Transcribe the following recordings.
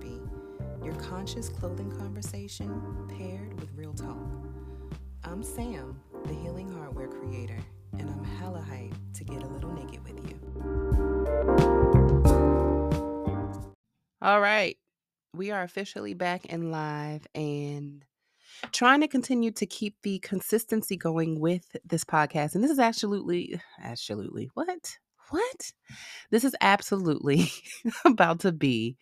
Therapy, your conscious clothing conversation paired with real talk. I'm Sam, the healing hardware creator, and I'm hella hyped to get a little naked with you. All right, we are officially back and live and trying to continue to keep the consistency going with this podcast. And this is absolutely, absolutely, what? What? This is absolutely about to be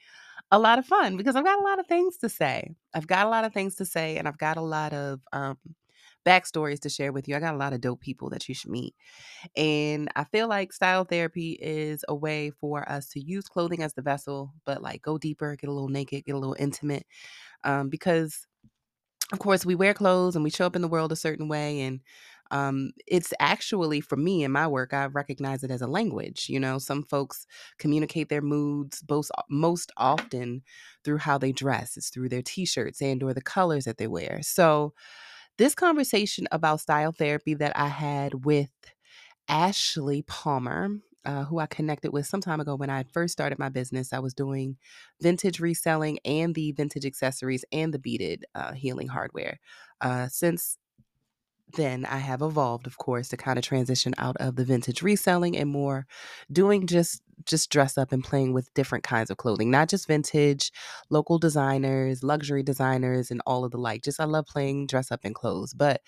a lot of fun because I've got a lot of things to say. I've got a lot of things to say, and I've got a lot of um, backstories to share with you. I got a lot of dope people that you should meet. And I feel like style therapy is a way for us to use clothing as the vessel, but like go deeper, get a little naked, get a little intimate. Um, because of course, we wear clothes and we show up in the world a certain way. And um, it's actually, for me in my work, I recognize it as a language. You know, some folks communicate their moods most, most often through how they dress, it's through their t shirts and or the colors that they wear. So, this conversation about style therapy that I had with Ashley Palmer, uh, who I connected with some time ago when I first started my business. I was doing vintage reselling and the vintage accessories and the beaded uh, healing hardware. Uh, since then, I have evolved, of course, to kind of transition out of the vintage reselling and more doing just just dress up and playing with different kinds of clothing, not just vintage, local designers, luxury designers, and all of the like. Just I love playing dress up in clothes, but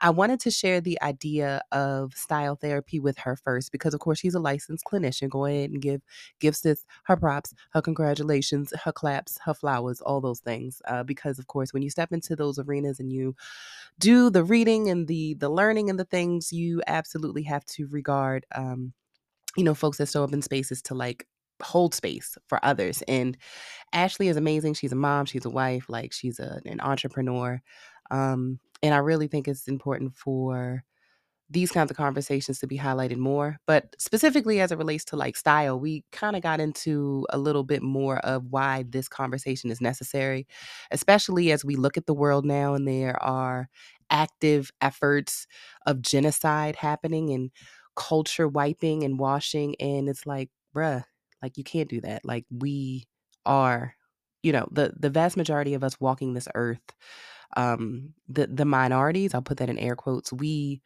I wanted to share the idea of style therapy with her first because, of course, she's a licensed clinician. Go ahead and give give sis her props, her congratulations, her claps, her flowers, all those things. Uh, because, of course, when you step into those arenas and you do the reading and the the learning and the things, you absolutely have to regard, um, you know, folks that show up in spaces to like hold space for others. And Ashley is amazing. She's a mom. She's a wife. Like she's a, an entrepreneur. Um, and I really think it's important for these kinds of conversations to be highlighted more. But specifically as it relates to like style, we kind of got into a little bit more of why this conversation is necessary, especially as we look at the world now and there are active efforts of genocide happening and culture wiping and washing. And it's like, bruh, like you can't do that. Like we are, you know, the the vast majority of us walking this earth um, the the minorities, I'll put that in air quotes, we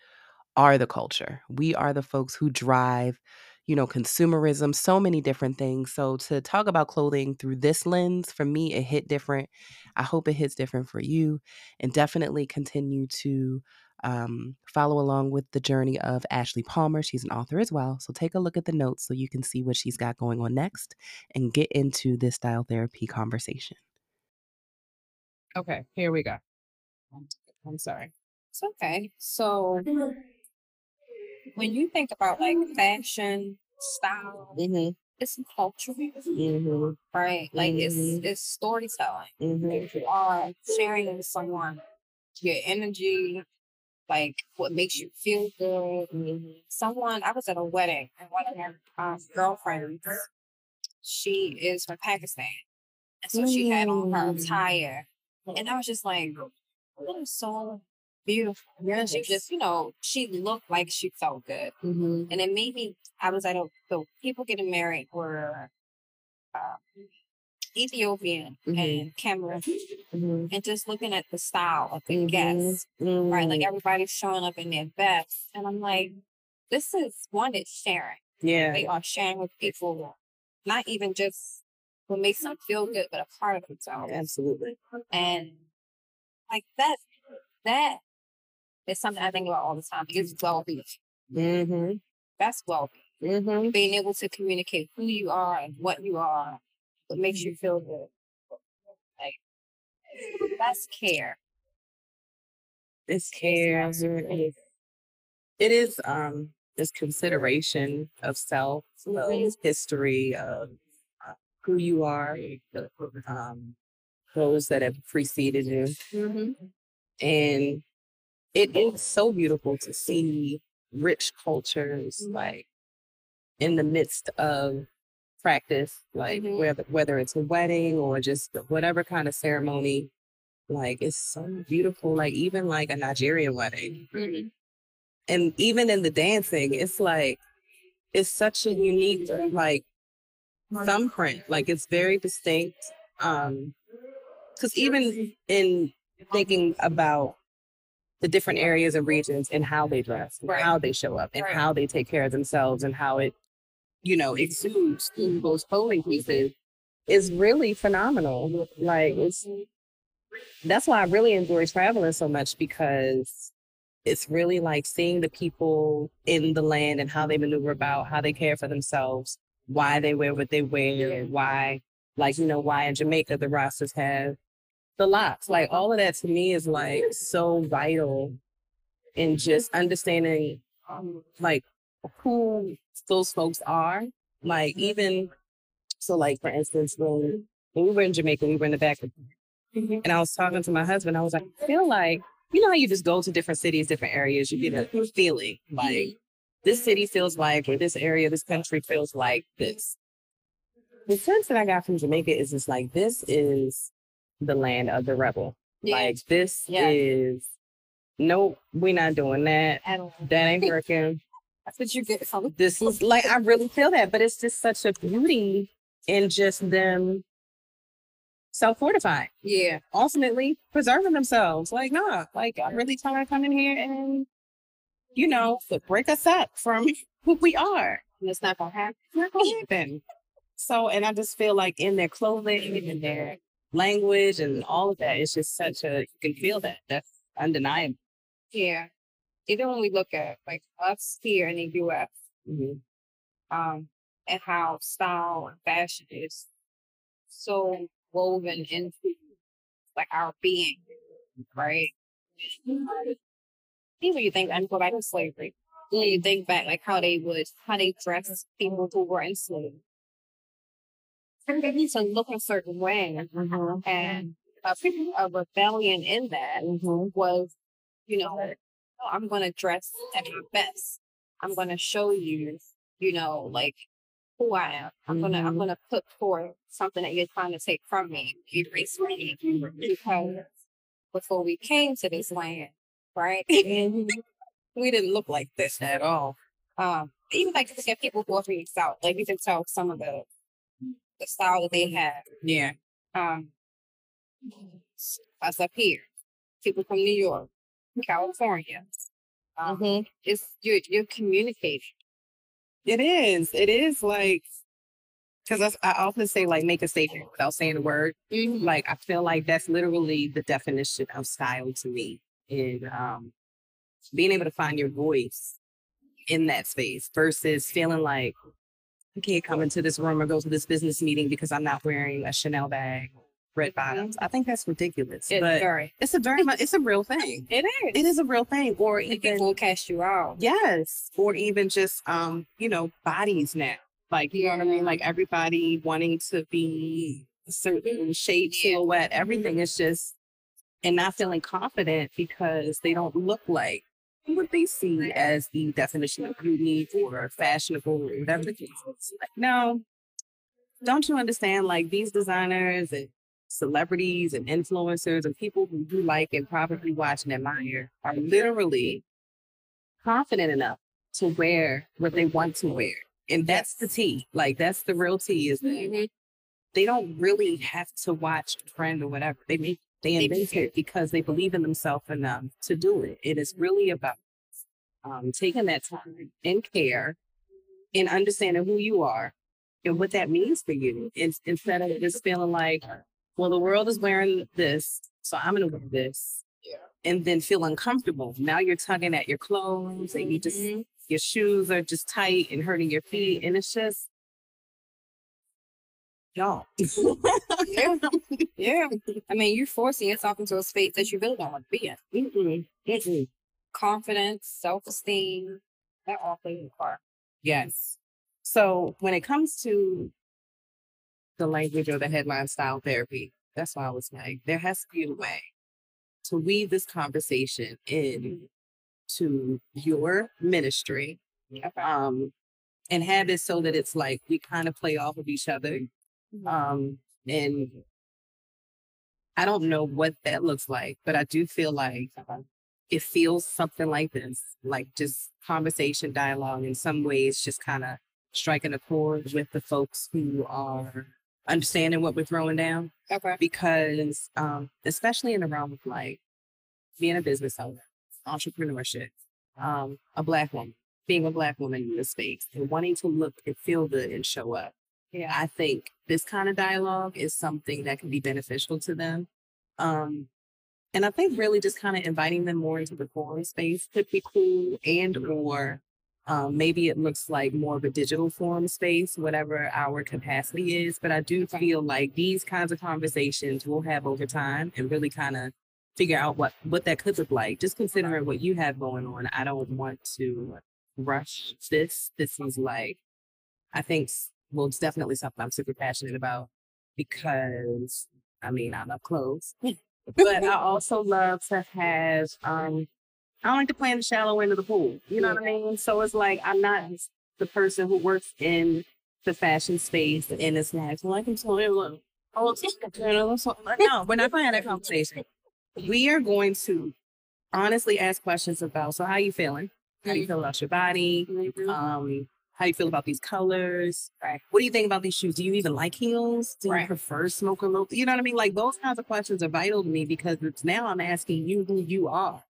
are the culture. We are the folks who drive, you know, consumerism, so many different things. So to talk about clothing through this lens, for me, it hit different. I hope it hits different for you, and definitely continue to um, follow along with the journey of Ashley Palmer. She's an author as well. So take a look at the notes so you can see what she's got going on next and get into this style therapy conversation. Okay, here we go. I'm sorry. It's okay. So when you think about like fashion, style, Mm-hmm. it's culture, Mm-hmm. right? Like Mhm. it's it's storytelling. Mm-hmm. You are sharing with someone your energy, like what makes you feel good. Mm-hmm. Someone I was at a wedding and one of my um, girlfriends, she is from Pakistan. And so she had on her Mm. attire. And I was just like, that is so beautiful. And she just, you know, she looked like she felt good. Mm-hmm. And it made me, I was at a, the people getting married were uh, Ethiopian Mhm. and Cameroon. Mm-hmm. And just looking at the style of the Mhm. guests, right? Like Mm. everybody's showing up in their best. And I'm like, this is one that's sharing. Yeah. They are sharing with people, not even just what makes them feel good, but a part of themselves. Absolutely. And like that, that is something I think about all the time. It's well being. Mm-hmm. That's well being. Mm-hmm. Being able to communicate who you are and what you are, what makes you feel good. Like that's care. It's care. It is um this consideration of self, of history, of uh, who you are, um, those that have preceded you. Mm-hmm. And it is so beautiful to see rich cultures like in the midst of practice, like Mhm. whether whether it's a wedding or just whatever kind of ceremony. Like it's so beautiful. Like even like a Nigerian wedding. Mm-hmm. And even in the dancing, it's like it's such a unique like thumbprint. Like it's very distinct. Um, because even in thinking about the different areas and regions and how they dress, and Right. how they show up, and Right. how they take care of themselves, and how it, you know, exudes through those clothing pieces is really phenomenal. Like it's that's why I really enjoy traveling so much because it's really like seeing the people in the land and how they maneuver about, how they care for themselves, why they wear what they wear, why, like, you know, why in Jamaica the Rastas have the locks. Like, all of that to me is like so vital in just understanding, like, who those folks are. Like, mm-hmm. even so, like, for instance, when, when we were in Jamaica, we were in the back of mm-hmm. and I was talking to my husband. I was like, I feel like, you know how you just go to different cities, different areas, you get a mm-hmm. feeling like this city feels like, or this area, this country feels like this. The sense that I got from Jamaica is just like, this is the land of the rebel. Yeah. Like, this Yeah. is, nope, we're not doing that. That ain't working. That's what you get from This is like, I really feel that, but it's just such a beauty in just them self fortifying Yeah. ultimately preserving themselves. Like, nah, like I'm really trying to come in here and, you know, break us up from who we are. And it's not gonna happen. It's not gonna happen. So, and I just feel like in their clothing and their language and all of that, it's just such a, you can feel that. That's undeniable. Yeah. Even when we look at like us here in the US, Mhm. um, and how style and fashion is so woven into like our being, right? Even when you think and go back to slavery, when you think back like how they would how they dressed people who were enslaved. and They need to look a certain way and a, a rebellion in that was, you know, "Oh, I'm going to dress at my best. I'm going to show you, you know, like who I am. I'm gonna, I'm Mhm. gonna put forth something that you're trying to take from me, erase me, because before we came to this land, right, we didn't look like this At all. um, even like look get people who are from the south, like you can tell some of the the style that they have. Yeah. Um, us up here, people from New York, California. Um, It's you're you're communicating. It is. It is like, because I, I often say, like, make a statement without saying a word. like I feel like that's literally the definition of style to me. And um being able to find your voice in that space versus feeling like I can't come into this room or go to this business meeting because I'm not wearing a Chanel bag, red bottoms. I think that's ridiculous. It's but very. it's a very much it's a real thing. It is. It is a real thing. Or And even people will cast you out. Yes. Or even just um, you know, bodies now. Like, you know what I mean? Like everybody wanting to be a certain shape, Yeah. silhouette, everything is just and not feeling confident because they don't look like what they see as the definition of beauty or fashionable or whatever the case is. Like, no, don't you understand? Like these designers and celebrities and influencers and people who you like and probably watch and admire are literally confident enough to wear what they want to wear. And that's the tea. Like that's the real tea is that Mhm. they don't really have to watch a trend or whatever. They make they They invent it because they believe in themselves enough to do it. It is really about um, taking that time and care and understanding who you are and what that means for you. It's, instead of just feeling like, well, the world is wearing this, so I'm going to wear this. And then feel uncomfortable. Now you're tugging at your clothes and you just, Mhm. your shoes are just tight and hurting your feet. And it's just, y'all. Yeah. yeah. I mean, you're forcing yourself into a space that you really don't want to be in. Mm-mm. Mm-mm. Confidence, self esteem, that all plays a part. Yes. So when it comes to the language or the headline style therapy, that's why I was like, there has to be a way to weave this conversation in to your ministry Okay. um, and have it so that it's like we kind of play off of each other. Um, and I don't know what that looks like, but I do feel like it feels something like this, like just conversation, dialogue in some ways, just kind of striking a chord with the folks who are understanding what we're throwing down Okay. because um, especially in the realm of like being a business owner, entrepreneurship, um, a black woman, being a black woman in this space and wanting to look and feel good and show up. Yeah. I think this kind of dialogue is something that can be beneficial to them. Um, and I think really just kind of inviting them more into the forum space could be cool and or um, maybe it looks like more of a digital forum space, whatever our capacity is. But I do feel like these kinds of conversations we'll have over time and really kind of figure out what, what that could look like. Just considering what you have going on, I don't want to rush this. This is like, I think, well, it's definitely something I'm super passionate about because I mean, I love close. but I also love to have, um, I don't like to play in the shallow end of the pool. You know what I mean? So it's like, I'm not the person who works in the fashion space and it's like, well, I can tell you, look, oh, it's- you know, so- no, we're not playing that conversation. We are going to honestly ask questions about, so how you feeling? How do you feel about your body? Um, how you feel about these colors? Right. What do you think about these shoes? Do you even like heels? Do you Right. prefer smoker low? You know what I mean? Like those kinds of questions are vital to me because it's now I'm asking you who you are.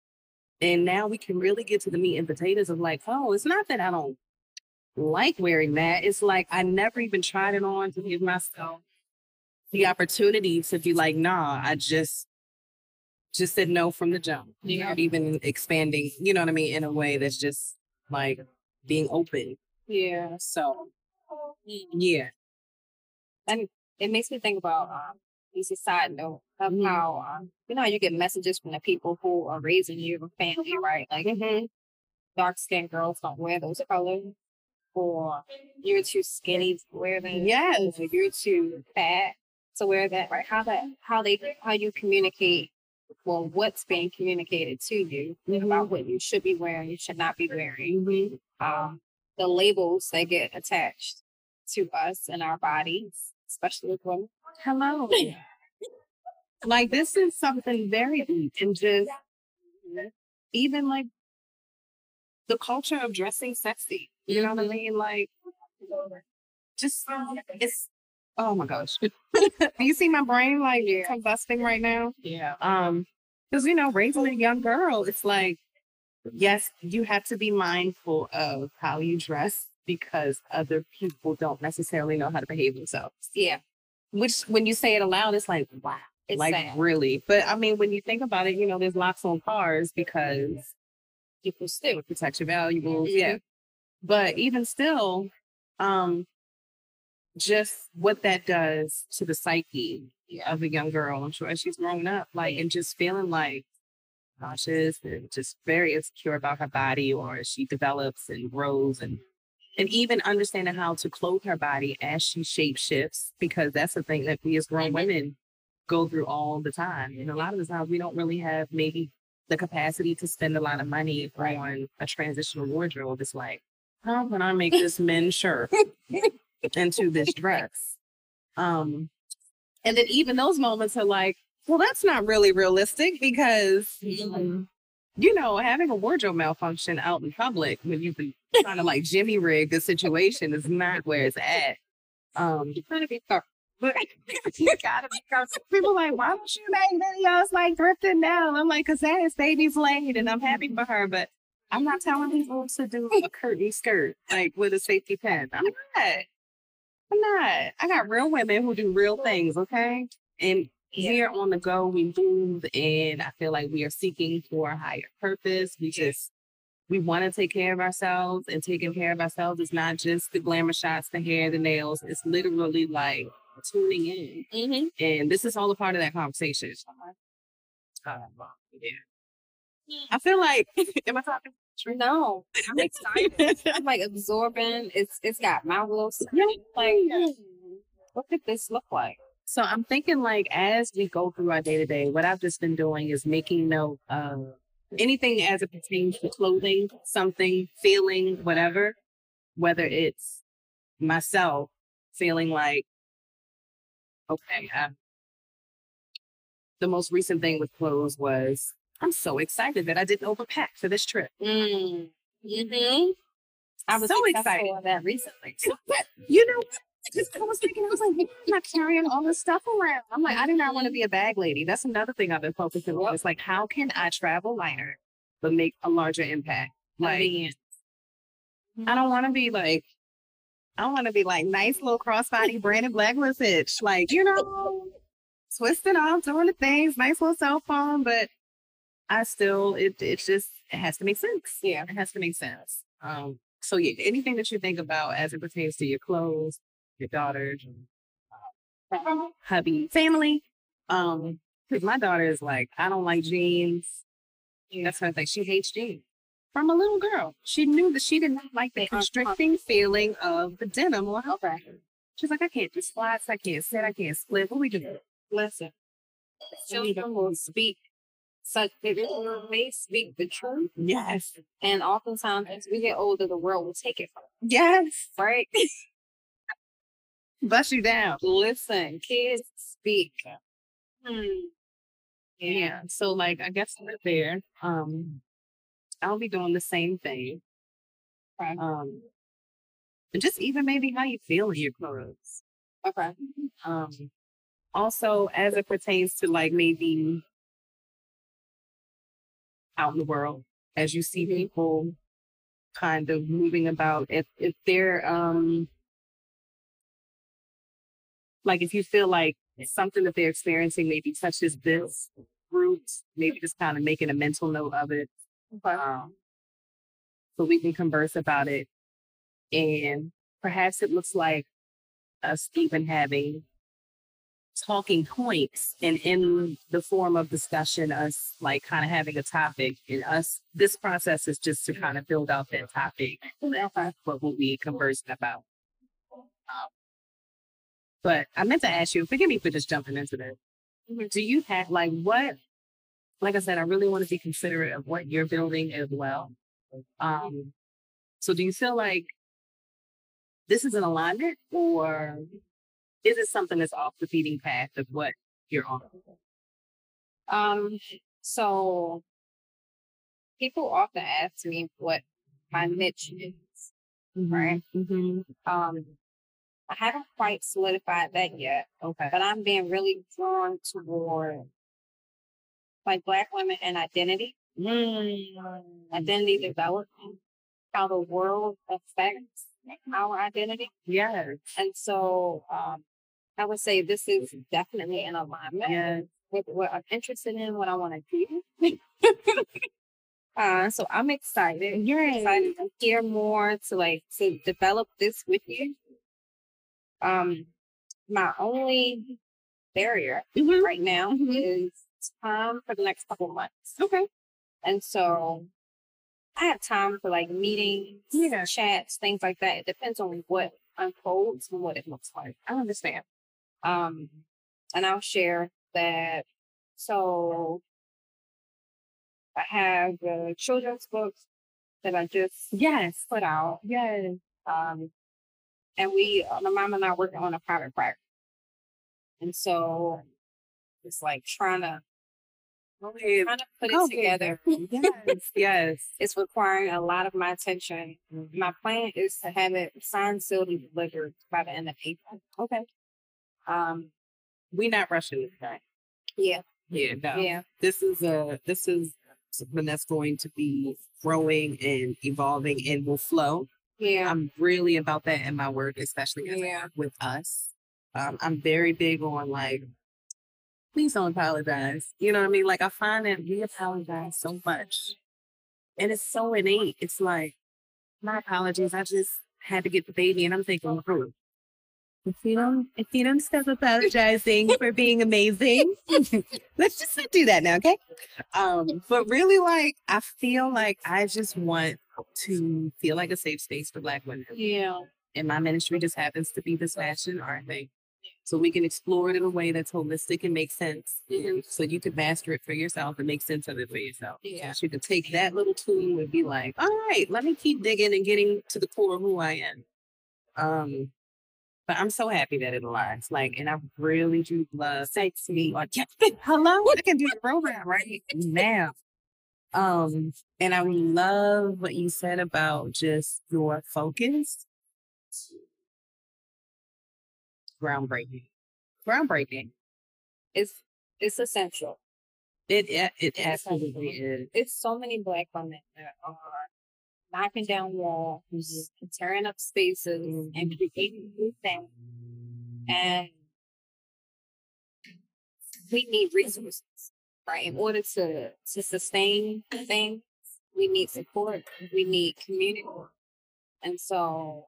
And now we can really get to the meat and potatoes of like, oh, it's not that I don't like wearing that. It's like I never even tried it on to give myself the opportunity to be like, nah, I just just said no from the jump. Yeah. Not even expanding, you know what I mean, in a way that's just like being open. Yeah. So yeah. And it makes me think about um, it's a side note of Mhm. how um, you know you get messages from the people who are raising your family, right? Like dark skinned girls don't wear those colors, or you're too skinny to wear them. Yes. or you're too fat to wear that. Right? How that how they how you communicate. Well, what's being communicated to you about what you should be wearing, you should not be wearing. Um, the labels that get attached to us and our bodies, especially with women. Hello. like this is something very deep and just even like the culture of dressing sexy. You know what I mm-hmm. mean? Like just um, it's oh my gosh. you see my brain like combusting right now? Yeah. Um, because you know, raising a young girl, it's mm-hmm. like, yes, you have to be mindful of how you dress because other people don't necessarily know how to behave themselves. Yeah. Which, when you say it aloud, it's like, wow, It's like sad. really. But I mean, when you think about it, you know, there's locks on cars because People still. it protects your valuables. Mhm. Yeah. But even still, um, just what that does to the psyche of a young girl. I'm sure as she's growing up, like, and just feeling like cautious and just very insecure about her body, or as she develops and grows, and and even understanding how to clothe her body as she shape shifts, because that's the thing that we as grown women go through all the time. And a lot of the times we don't really have maybe the capacity to spend a lot of money on a transitional wardrobe. It's like, how can I make this men's shirt into this dress? Um, and then even those moments are like, well, that's not really realistic because, Mhm. you know, having a wardrobe malfunction out in public when you've been trying to like jimmy rig the situation is not where it's at. Um, You're trying to be thorough. but you gotta be careful. People like, why don't you make videos like thrifting now? I'm like, cause that is baby's lane and I'm happy for her, but I'm not telling people to do a curtain skirt like with a safety pin. I'm not. I'm not. I got real women who do real things, okay? And we're on the go, we move, and I feel like we are seeking for a higher purpose. We just we want to take care of ourselves, and taking care of ourselves is not just the glamour shots, the hair, the nails. It's literally like tuning in. Mm-hmm. And this is all a part of that conversation. Uh, yeah. I feel like, am I talking? No, I'm excited. I'm like absorbing. It's it's got my wheels turning. Like, what could this look like? So I'm thinking like as we go through our day to day, what I've just been doing is making note of anything as it pertains to clothing, something, feeling, whatever, whether it's myself feeling like, okay, I, the most recent thing with clothes was I'm so excited that I didn't overpack for this trip. Mm. Mm-hmm. I was So excited. at that recently. You know, I was thinking, I was like, I'm not carrying all this stuff around. I'm like, I do not want to be a bag lady. That's another thing I've been focusing on. It's like, how can I travel lighter but make a larger impact? Like. I don't want to be like, I don't want to be like nice little crossbody Brandon Blackwood bitch. Like, you know, twisting off, doing the things, nice little cell phone, but I still, it, it just, it has to make sense. Yeah. It has to make sense. Um, so yeah, anything that you think about as it pertains to your clothes, your daughters, uh, hubby, family. Um, because my daughter is like, I don't like jeans. That's her thing. She hates jeans. From a little girl, she knew that she did not like the constricting feeling of the denim on her. She's like, I can't do squats, I can't sit, I can't split. What we do? Listen, children will speak such they they speak the truth, Yes. and oftentimes as we get older, the world will take it from us, Yes. right? Bust you down. Listen, kids speak. Hmm. Yeah. So like I guess we're there. Um I'll be doing the same thing. Okay. Um and just even maybe how you feel in your clothes. Okay. Um also as it pertains to like maybe out in the world, as you see people kind of moving about, if if they're um like if you feel like something that they're experiencing maybe touches this root, maybe just kind of making a mental note of it. Um, so we can converse about it. And perhaps it looks like us even having talking points and in the form of discussion, us like kind of having a topic and us, this process is just to kind of build out that topic. What will we conversing about? Um, but I meant to ask you, forgive me for just jumping into this. Do you have like what, like I said, I really want to be considerate of what you're building as well. Um, so do you feel like this is an alignment or is it something that's off the beating path of what you're on? Um. So people often ask me what my niche is. Right. Mm-hmm. Um. I haven't quite solidified that yet, Okay. but I'm being really drawn toward like Black women and identity, identity development, how the world affects our identity. Yes. And so um, I would say this is definitely in alignment Yes. with what I'm interested in, what I want to do. uh, so I'm excited. You're excited to hear more, to like to develop this with you. Um, my only barrier Mhm. right now Mhm. is time for the next couple months. Okay. And so I have time for like meetings, Yeah. chats, things like that. It depends on what unfolds and what it looks like. I understand. Um, and I'll share that. So I have uh, children's books that I just Yes. put out. Yes. Um, and we, uh, my mom and I, working on a private practice. And so it's like trying to Okay. trying to put it together. Yes. yes. It's requiring a lot of my attention. My plan is to have it signed, sealed, and delivered by the end of April. Okay. Um, We not rushing this guy. yeah, Yeah. No. yeah, This is a this is something that's going to be growing and evolving and will flow. Yeah. I'm really about that in my work, especially Yeah. work with us. Um, I'm very big on like, please don't apologize. You know what I mean? Like I find that we apologize so much, and it's so innate. It's like my apologies. I just had to get the baby, and I'm thinking, oh, if you don't, if you don't stop apologizing for being amazing, let's just not do that now, okay? Um, but really, like, I feel like I just want to feel like a safe space for Black women. yeah. And my ministry just happens to be this fashion art thing. So we can explore it in a way that's holistic and makes sense. And so you can master it for yourself and make sense of it for yourself. Yeah. So you can take that little tool and be like, all right, let me keep digging and getting to the core of who I am. Um, but I'm so happy that it aligns. Like, and I really do love sex me. Like, yeah, hello, I can do the program right now. Um, and I love what you said about just your focus. groundbreaking. Groundbreaking. It's it's essential. It it, it absolutely is. It's so many black women that are knocking down walls, and tearing up spaces, and creating new things. And we need resources, right? In order to to sustain things, we need support. We need community. And so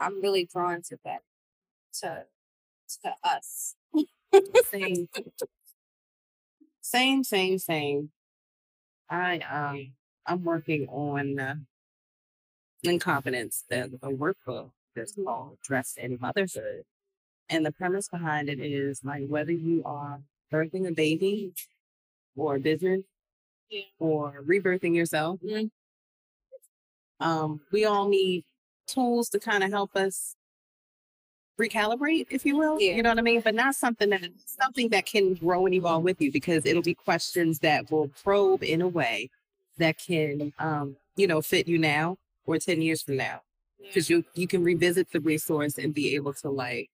I'm really drawn to that, to to us. Same. Same, same, same. I um I'm working on uh, incompetence, the, the workbook that's called Dressed in Motherhood. And the premise behind it is like whether you are birthing a baby or business Yeah. or rebirthing yourself, Mhm. um, we all need tools to kind of help us recalibrate, if you will. Yeah. You know what I mean? But not something that something that can grow and evolve with you because it'll be questions that will probe in a way that can um, you know, fit you now or 10 years from now. Because you you can revisit the resource and be able to like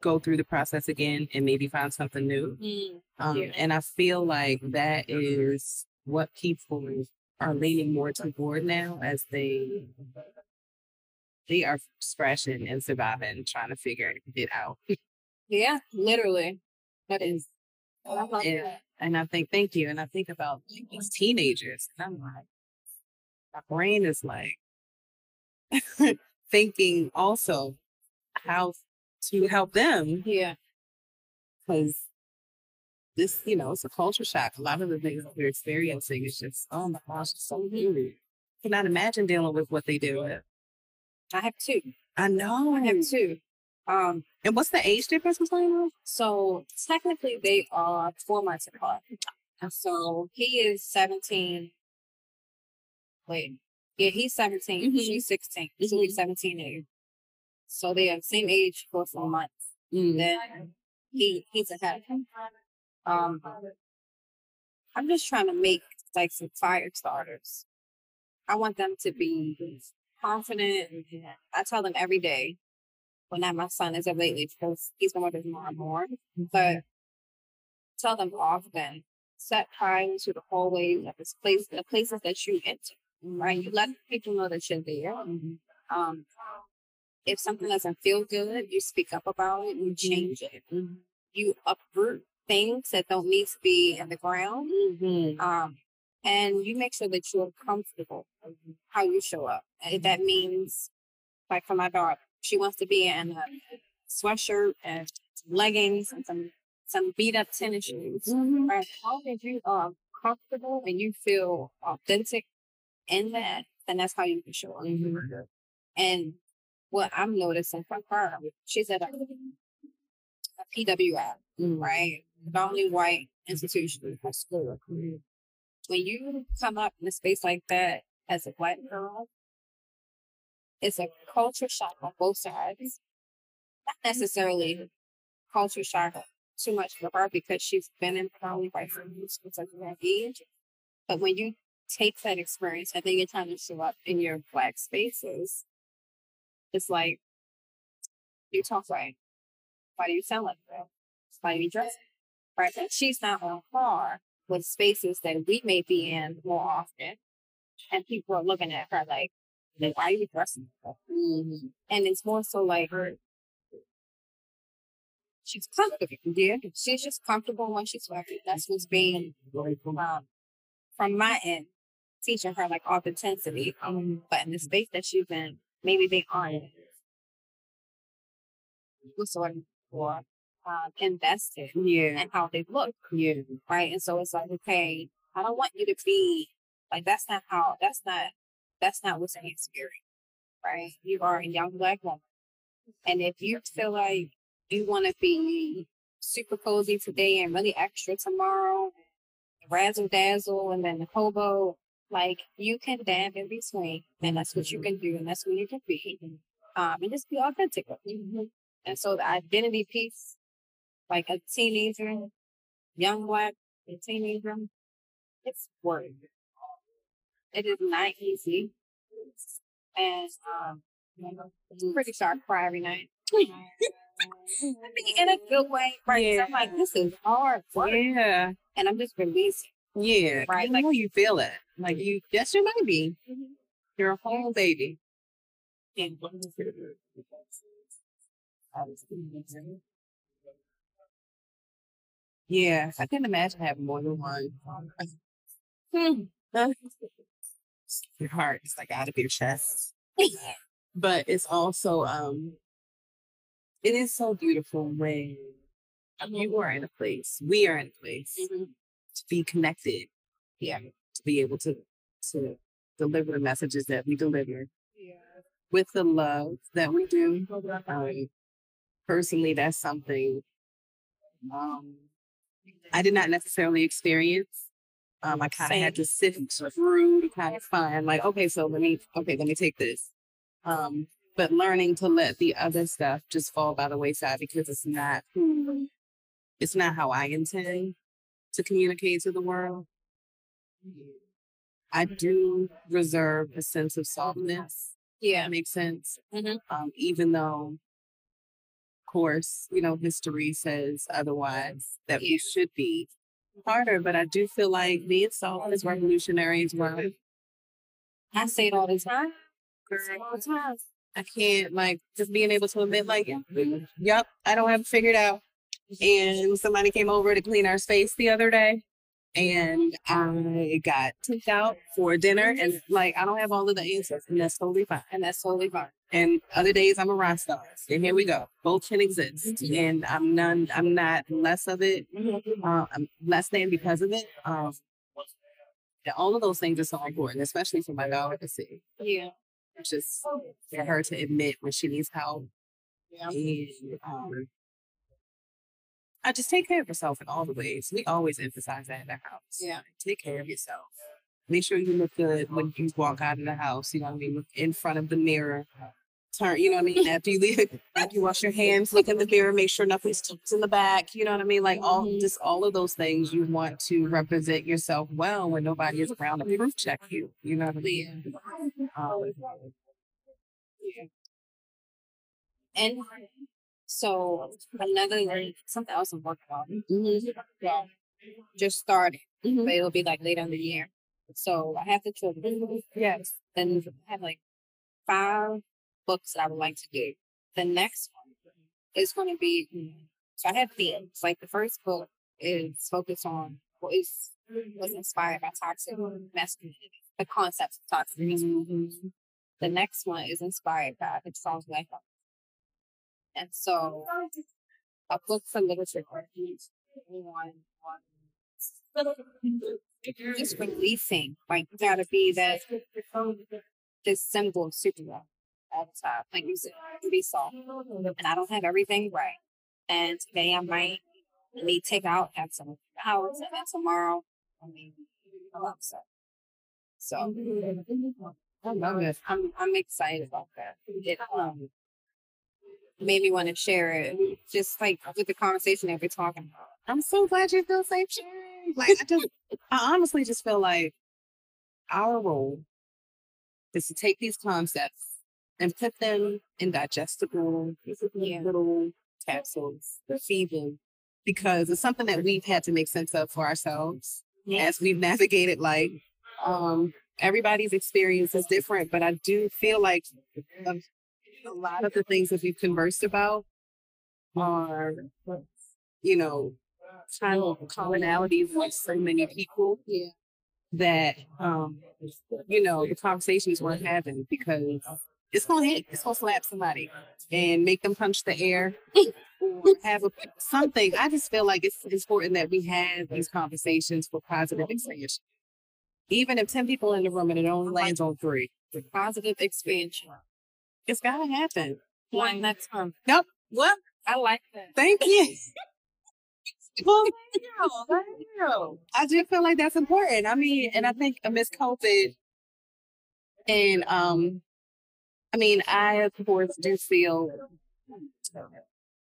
go through the process again and maybe find something new. Mm. Um, Yeah. And I feel like that is what people are leaning more toward now as they they are scratching and surviving, trying to figure it out. Yeah, literally. That is. I love Yeah. that. And I think, thank you. And I think about these teenagers, and I'm like, my brain is like thinking also how to help them Yeah. because this, you know, it's a culture shock. A lot of the things that we're experiencing is just, oh my gosh, it's so new. Cannot imagine dealing with what they deal with. I have two. I know. I have two. Um, And what's the age difference between them? so technically they are four months apart. So he is 17. Wait. Yeah, he's 17. Mhm. She's 16. So he's 17 age. So they are the same age for four months. Then he he's ahead. Um I'm just trying to make like some fire starters. I want them to be confident. I tell them every day, well, not my son is of lately because he's been with his mom more, but tell them often, set time to the hallways of this place, the places that you enter, right? You let people know that you're there. Um, if something doesn't feel good, you speak up about it, you mm-hmm. change it. Mm-hmm. You uproot things that don't need to be in the ground. Mm-hmm. Um, and you make sure that you're comfortable how you show up. And that mm-hmm. means, like for my daughter, she wants to be in a sweatshirt and some leggings and some some beat up tennis shoes. Right? As long as you are comfortable and you feel authentic in that, then that's how you can show up. And what I'm noticing from her, she's at a, a PWI, mm. right? The only white institution school. Mm. When you come up in a space like that as a black girl, it's a culture shock on both sides. Not necessarily culture shock too much for her because she's been in predominantly white schools since a young age. But when you take that experience and then you're trying to show up in your black spaces, it's like you talk right. Why do you sound like that? Why do you dress? Right. But she's not on par with spaces that we may be in more often. And people are looking at her like, like why are you dressing like that? And it's more so like she's comfortable. Yeah. She's just comfortable when she's wearing. That's what's being um, from my end, teaching her like authenticity. Um, but in the space that she's in, maybe they aren't what's the word for um, invested Yeah. in how they look, Yeah. right? And so it's like, okay, I don't want you to be like that's not how that's not that's not what's in your spirit, right? You are a young black woman, and if you feel like you want to be super cozy today and really extra tomorrow, razzle dazzle, and then the hobo, like you can dab in swing, and that's what you can do, and that's what you can be, um, and just be authentic. And so the identity piece, like a teenager, young black a teenager, it's work. It is not easy. And um, I'm pretty sure I cry every night. I mean, in a good way, right? Yeah. I'm like, this is hard work, Yeah. and I'm just releasing. Yeah. Right, Right. like- Like you feel it. Like you yes you might be. You're a whole baby. Yeah, I can imagine having more than one. Hmm. Your heart is like out of your chest. but it's also um it is so beautiful when you are in a place, we are in a place to be connected. Yeah. To be able to to deliver the messages that we deliver yeah. with the love that we do. Um, personally, that's something um, I did not necessarily experience. Um, I kind of had to sift through to kind of find, like, okay, so let me, okay, let me take this. Um, but learning to let the other stuff just fall by the wayside because it's not it's not how I intend to communicate to the world. I do reserve a sense of softness. Yeah. That makes sense. Mhm. Um, even though, of course, you know, history says otherwise that Yeah. we should be harder. But I do feel like being soft is revolutionary as well. I say it all the time. I all the time. I can't like just being able to admit, like, yeah, yep, I don't have it figured out. And somebody came over to clean our space the other day, and I got took out for dinner, and like I don't have all of the answers, and that's totally fine. And that's totally fine. And other days I'm a rock star, and here we go. Both can exist, and I'm none. I'm not less of it. Uh, I'm less than because of it. Um, all of those things are so important, especially for my daughter to see Yeah. just for her to admit when she needs help. Yeah. And um, I just take care of yourself in all the ways. We always emphasize that in the house. Yeah. Take care of yourself. Make sure you look good when you walk out of the house. You know what I mean? Look in front of the mirror. Turn, you know what I mean? After you leave, after you wash your hands, look in the mirror, make sure nothing's tucked in the back. You know what I mean? Like all Mhm. just all of those things you want to represent yourself well when nobody is around to proof check you. You know what I mean? Um, And so another something else I'm working on. Mm-hmm. Yeah. Just started, Mhm. but it'll be like later in the year. So I have the children. Yes. Then I have like five books that I would like to do. The next one is going to be mm, so I have themes. Like the first book is focused on what is was inspired by toxic masculinity, the concepts of toxic masculinity. Mm-hmm. The next one is inspired by the songs like and so a book for literature reviews on just releasing like gotta be that this symbol superhero all the time. Like said, to be. And I don't have everything right. And today I might need take out have some hours and then tomorrow I mean I'm upset. So I love it. I'm I'm excited about that. It um made me want to share it. Just like with the conversation that we're talking about. I'm so glad you feel safe sharing. Like I just, I honestly just feel like our role is to take these concepts and put them in digestible Yeah. little capsules, feed them, because it's something that we've had to make sense of for ourselves as we've navigated like Um, everybody's experience is different, but I do feel like a, lot of the things that we've conversed about are, you know, kind of commonalities with so many people Yeah. that, um, you know, the conversations we're having because it's gonna hit, it's gonna slap somebody and make them punch the air or have a, something. I just feel like it's important that we have these conversations for positive expansion. Even if 10 people in the room and it only lands on three, Positive expansion. It's gotta happen. One next time. Nope. What? I like that. Thank you. well, thank you. Thank you. I just feel like that's important. I mean, and I think amidst COVID, and um, I mean, I of course do feel.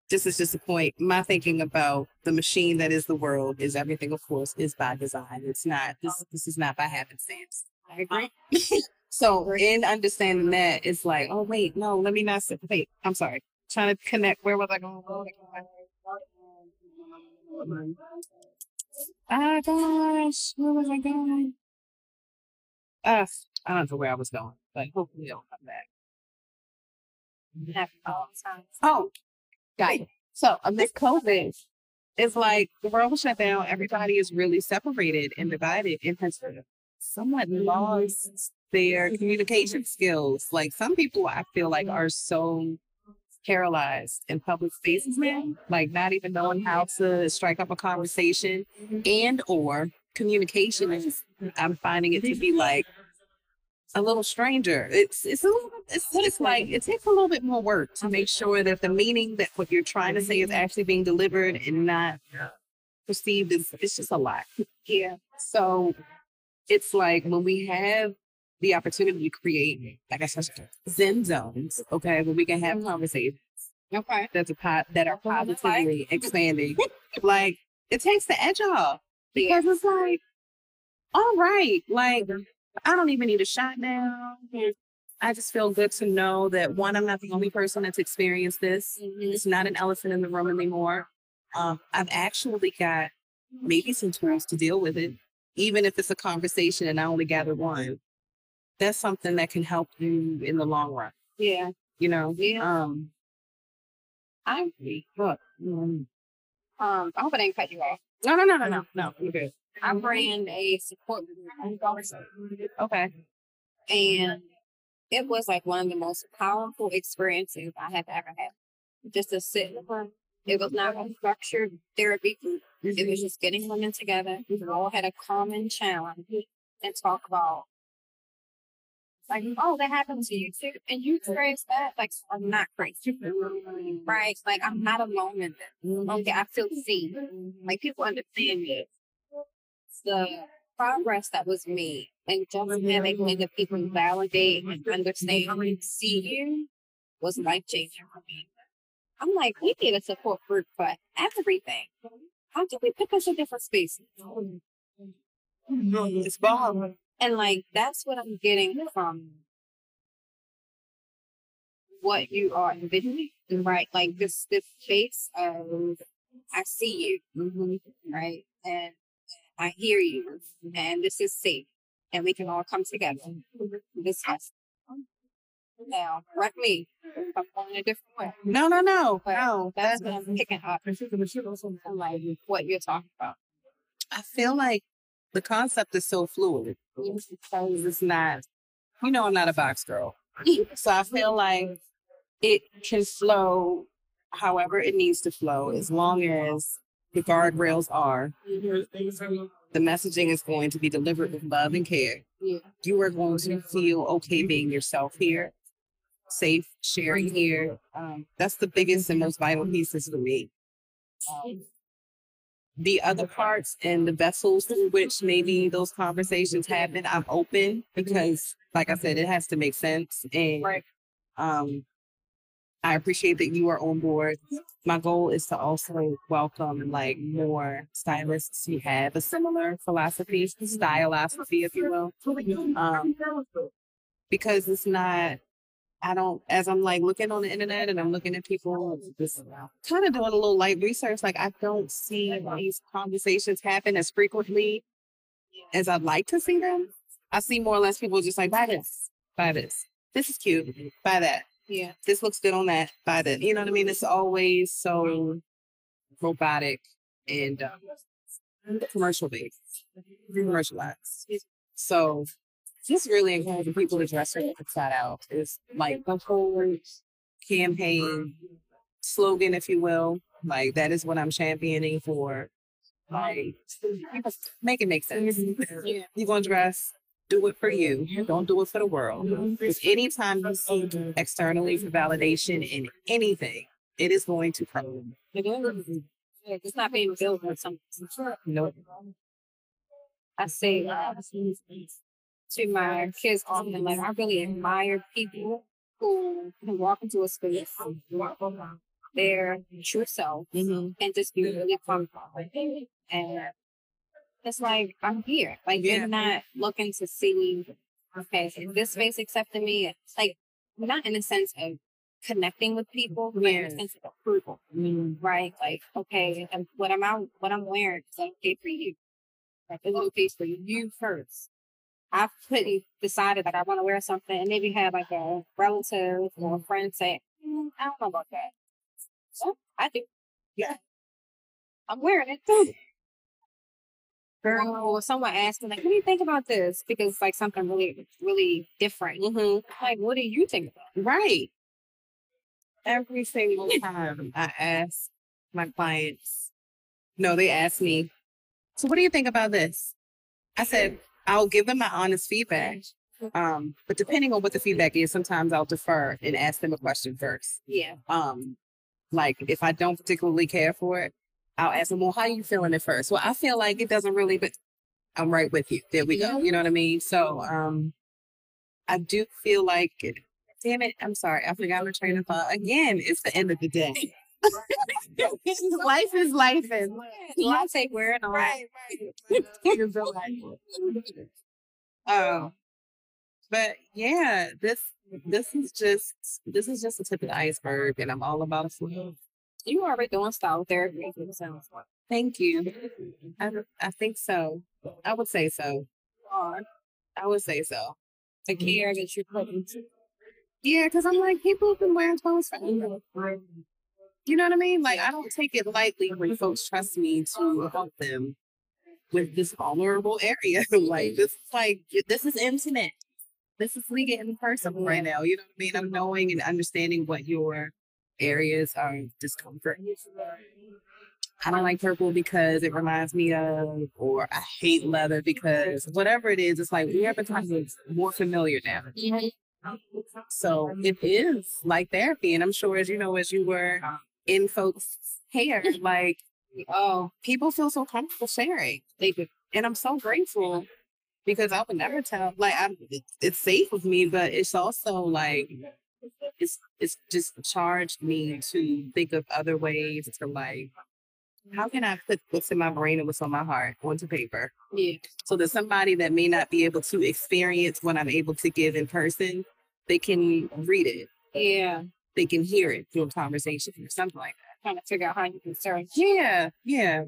This is just a point. My thinking about the machine that is the world is everything. Of course, is by design. It's not. This. This is not by happenstance. I agree. So in understanding that, it's like, oh wait, no, let me not say. Wait, I'm sorry. trying to connect. Where was I going? Ah, gosh, where was I going? Uh, I don't know where I was going, but hopefully it'll come back. Oh, got it. So amidst COVID, it's like the world shut down. Everybody is really separated and divided and has somewhat mm-hmm. lost their communication skills. Like some people, I feel like mm-hmm. are so paralyzed in public spaces now, mm-hmm. like not even knowing how to strike up a conversation and or communication is I'm finding it to be like a little stranger. It's it's a little it's, it's like it takes a little bit more work to make sure that the meaning that what you're trying to say is actually being delivered and not perceived as it's just a lot. Yeah. So it's like when we have the opportunity to create, like I said, Zen zones, okay, where we can have conversations Okay. that's a pot that are positively expanding. like it takes the edge off because it's like, all right, like I don't even need a shot now. I just feel good to know that one, I'm not the only person that's experienced this. It's not an elephant in the room anymore. Um, I've actually got maybe some tools to deal with it, even if it's a conversation and I only gather one. That's something that can help you in the long run. Yeah. You know, Yeah. um, I look, mm, um I hope I didn't cut you off. no, no, no, no, no, no, you're good. I ran a support group Okay. and it was like one of the most powerful experiences I have ever had. Just to sit. It was not a structured therapy group. It was just getting women together. We all had a common challenge and talk about like, oh, that happened to you too. And you experienced that? Like, I'm not crazy. Right? Like, I'm not alone in this. Okay, I feel seen. Like, people understand me. The progress that was made and just having the people validate and understand and see you was life changing for me. I'm like, we need a support group for everything. How do we pick us a different space? It's bomb. And like that's what I'm getting from what you are envisioning, right? Like this this space of I see you, mm-hmm, right? And I hear you, and this is safe, and we can all come together. Discuss. Now, correct me I'm going a different way. No, no, no, But no. that's what I'm picking up. Like what you're talking about. I feel like the concept is so fluid it's not, you know, I'm not a box girl. So I feel like it can flow however it needs to flow as long as the guardrails are. The messaging is going to be delivered with love and care. Yeah. You are going to feel okay being yourself here, safe sharing here. Um, that's the biggest and most vital pieces for me. Um, the other parts and the vessels through which maybe those conversations happen, I'm open because, like I said, it has to make sense. And Right. um, I appreciate that you are on board. My goal is to also welcome like more stylists who have a similar philosophy, stylosophy, if you will. Um, because it's not I don't, as I'm like looking on the internet and I'm looking at people, just kind of doing a little light research, like I don't see these conversations happen as frequently as I'd like to see them. I see more or less people just like, buy this, buy this. This is cute, buy that. Yeah. This looks good on that, buy that. You know what I mean? It's always so robotic and um, commercial based, commercialized. So just really encouraging people to dress their inside out is like the whole campaign slogan, if you will. Like that is what I'm championing for. Like make it make sense. Mm-hmm. Yeah. You're gonna dress, do it for you. Don't do it for the world. Mm-hmm. Because anytime you seek mm-hmm. externally for validation in anything, it is going to come. It is. Not being built on something. Nope. I say uh, to my kids often, like I really admire people who can walk into a space, their true self, Mhm. and just be really comfortable. And it's like I'm here. Like Yeah. you're not looking to see, okay, is this space accepting me? Like not in the sense of connecting with people, like Yes. a sense of approval, right? Like, okay, what am I, what I'm wearing is okay for you. Like, it's okay for you first. I've pretty decided that I want to wear something and maybe have like a relative or a friend say, "Mm, I don't know about that. So I do. Yeah. I'm wearing it too. Girl, or someone asked me, like, what do you think about this? Because it's like something really, really different. Mhm. Like, what do you think about Right. Every single time I ask my clients, no, they ask me, so what do you think about this? I said, I'll give them my honest feedback. Um, but depending on what the feedback is, sometimes I'll defer and ask them a question first. Yeah. Um, like if I don't particularly care for it, I'll ask them, well, how are you feeling at first? Well, I feel like it doesn't really, but I'm right with you. There we go. You know what I mean? So, um, I do feel like, damn it, I'm sorry, I forgot my train of thought. Again, it's the end of the day. life is life, and I say wearing all right. um, but yeah, this this is just this is just the tip of the iceberg, and I'm all about flow. You already doing style therapy. it sounds like. Thank you. I I think so. I would say so. I would say so. The care that you put into Yeah, because I'm like people have been wearing clothes forever. You know what I mean? Like I don't take it lightly when folks trust me to help them with this vulnerable area. like this is like this is intimate. This is we getting personal right now. You know what I mean? I'm knowing and understanding what your areas of discomfort. I don't like purple because it reminds me of, or I hate leather because whatever it is, it's like we have a become more familiar now. Mm-hmm. So it is like therapy. And I'm sure, as you know, as you were in folks' hair, like, oh, people feel so comfortable sharing. They do. And I'm so grateful because I would never tell, like, I'm, it's, it's safe with me, but it's also like, it's, it's just charged me to think of other ways to like, how can I put what's in my brain and what's on my heart onto paper? Yeah. So that somebody that may not be able to experience what I'm able to give in person, they can read it. Yeah. They can hear it through a conversation or something like that. Trying to figure out how you can serve. Yeah, yeah.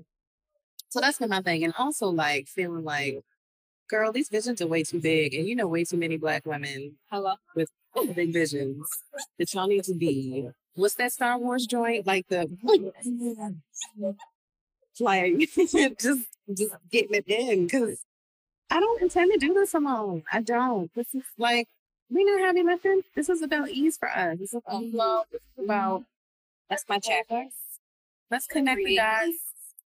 So that's been my thing. And also like feeling like, girl, these visions are way too big. And you know, way too many black women Hello. with big visions that y'all need to be. What's that Star Wars joint? Like the like just just getting it in because I don't intend to do this alone. I don't. This is like we not heavy lifting. This is about ease for us. This is about mm-hmm. love. This is about mm-hmm. That's my chapter. let's connect the dots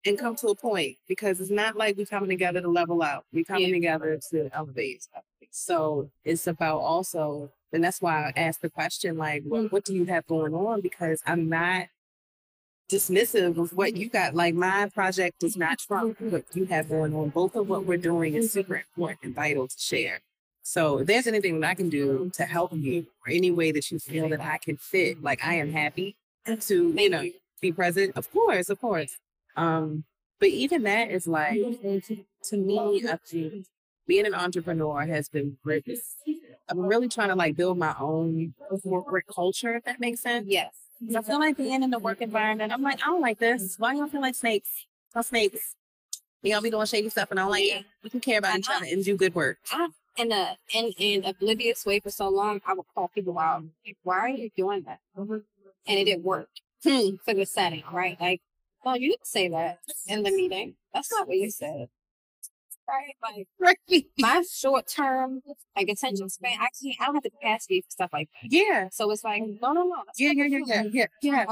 and come to a point because it's not like we're coming together to level out. We're coming Yeah. together to elevate. So it's about also, and that's why I asked the question like, what, what do you have going on? Because I'm not dismissive of what you got. Like my project does not trump what mm-hmm. you have going on. Both of what we're doing is super important and vital to share. So if there's anything that I can do to help you or any way that you feel that I can fit, like I am happy to, you know, be present. Of course, of course. Um, but even that is like to me, think being an entrepreneur has been great. I'm really trying to like build my own corporate culture, if that makes sense. Yes. I feel like being in the work environment, I'm like, I don't like this. Why y'all feel like snakes? Y'all snakes. Y'all be doing shady stuff, and I'm like, Yeah. we can care about each other and do good work. I, in a in in oblivious way for so long, I would call people out. Like, Why are you doing that? And it didn't work Hmm. for the setting, right? Like, well, you didn't say that in the meeting. That's not what you said. Right? Like my short term like attention span, I can't I don't have the capacity for stuff like that. Yeah. So it's like, no, no, no. Yeah, yeah, yeah, yeah, yeah, yeah.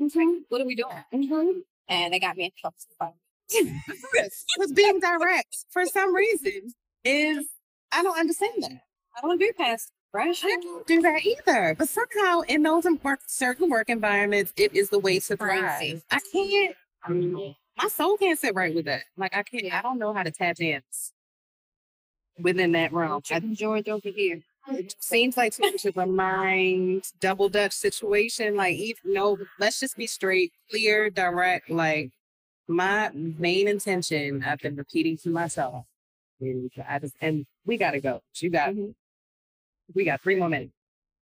Mhm. What are we doing? Mhm. And they got me in trouble. Because being direct for some reason is, I don't understand that. I don't do past right? I don't do that either. But somehow in those work, certain work environments, it is the way to thrive. I can't, mm-hmm. my soul can't sit right with that. Like I can't, I don't know how to tap dance within that realm. I, George over here. it seems like too much of a mind double dutch situation. Like, even, no, let's just be straight, clear, direct. Like, my main intention, I've been repeating to myself, is I just, and we gotta go. You got, we got three more minutes.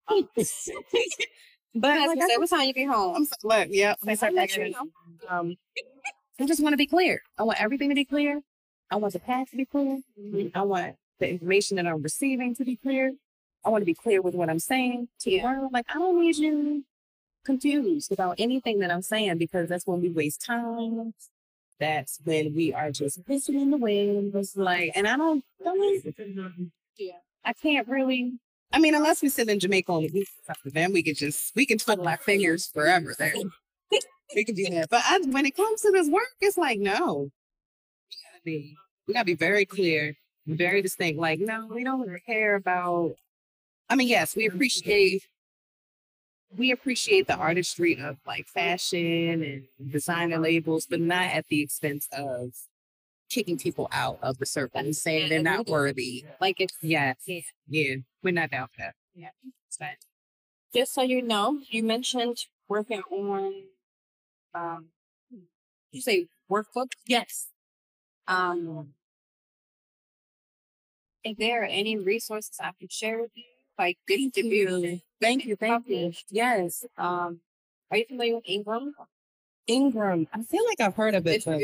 But like, what I, every time you get home. I'm so, look, yeah, start I'll back you Um, I just want to be clear. I want everything to be clear. I want the path to be clear. I want the information that I'm receiving to be clear. I want to be clear with what I'm saying to the world. Like, I don't need you confused about anything that I'm saying because that's when we waste time. That's when we are just pissing in the wind. It's like, and I don't, don't Yeah. I can't really. I mean, unless we sit in Jamaica on the then we could just we can twiddle our fingers forever. There, we can do that. But I, when it comes to this work, it's like no, we gotta be we gotta be very clear, very distinct. Like no, we don't care about. I mean, yes, we appreciate we appreciate the artistry of like fashion and designer labels, but not at the expense of kicking people out of the circle and saying they're not worthy. Like it's Yes. Yeah. Yeah. We're not down for that. Yeah. Just so you know, you mentioned working on um you say workbook? Yes. Um if there are any resources I can share with you, like getting to you. Thank you. Thank you. Yes. Um are you familiar with Ingram? Ingram. I feel like I've heard of it. but-.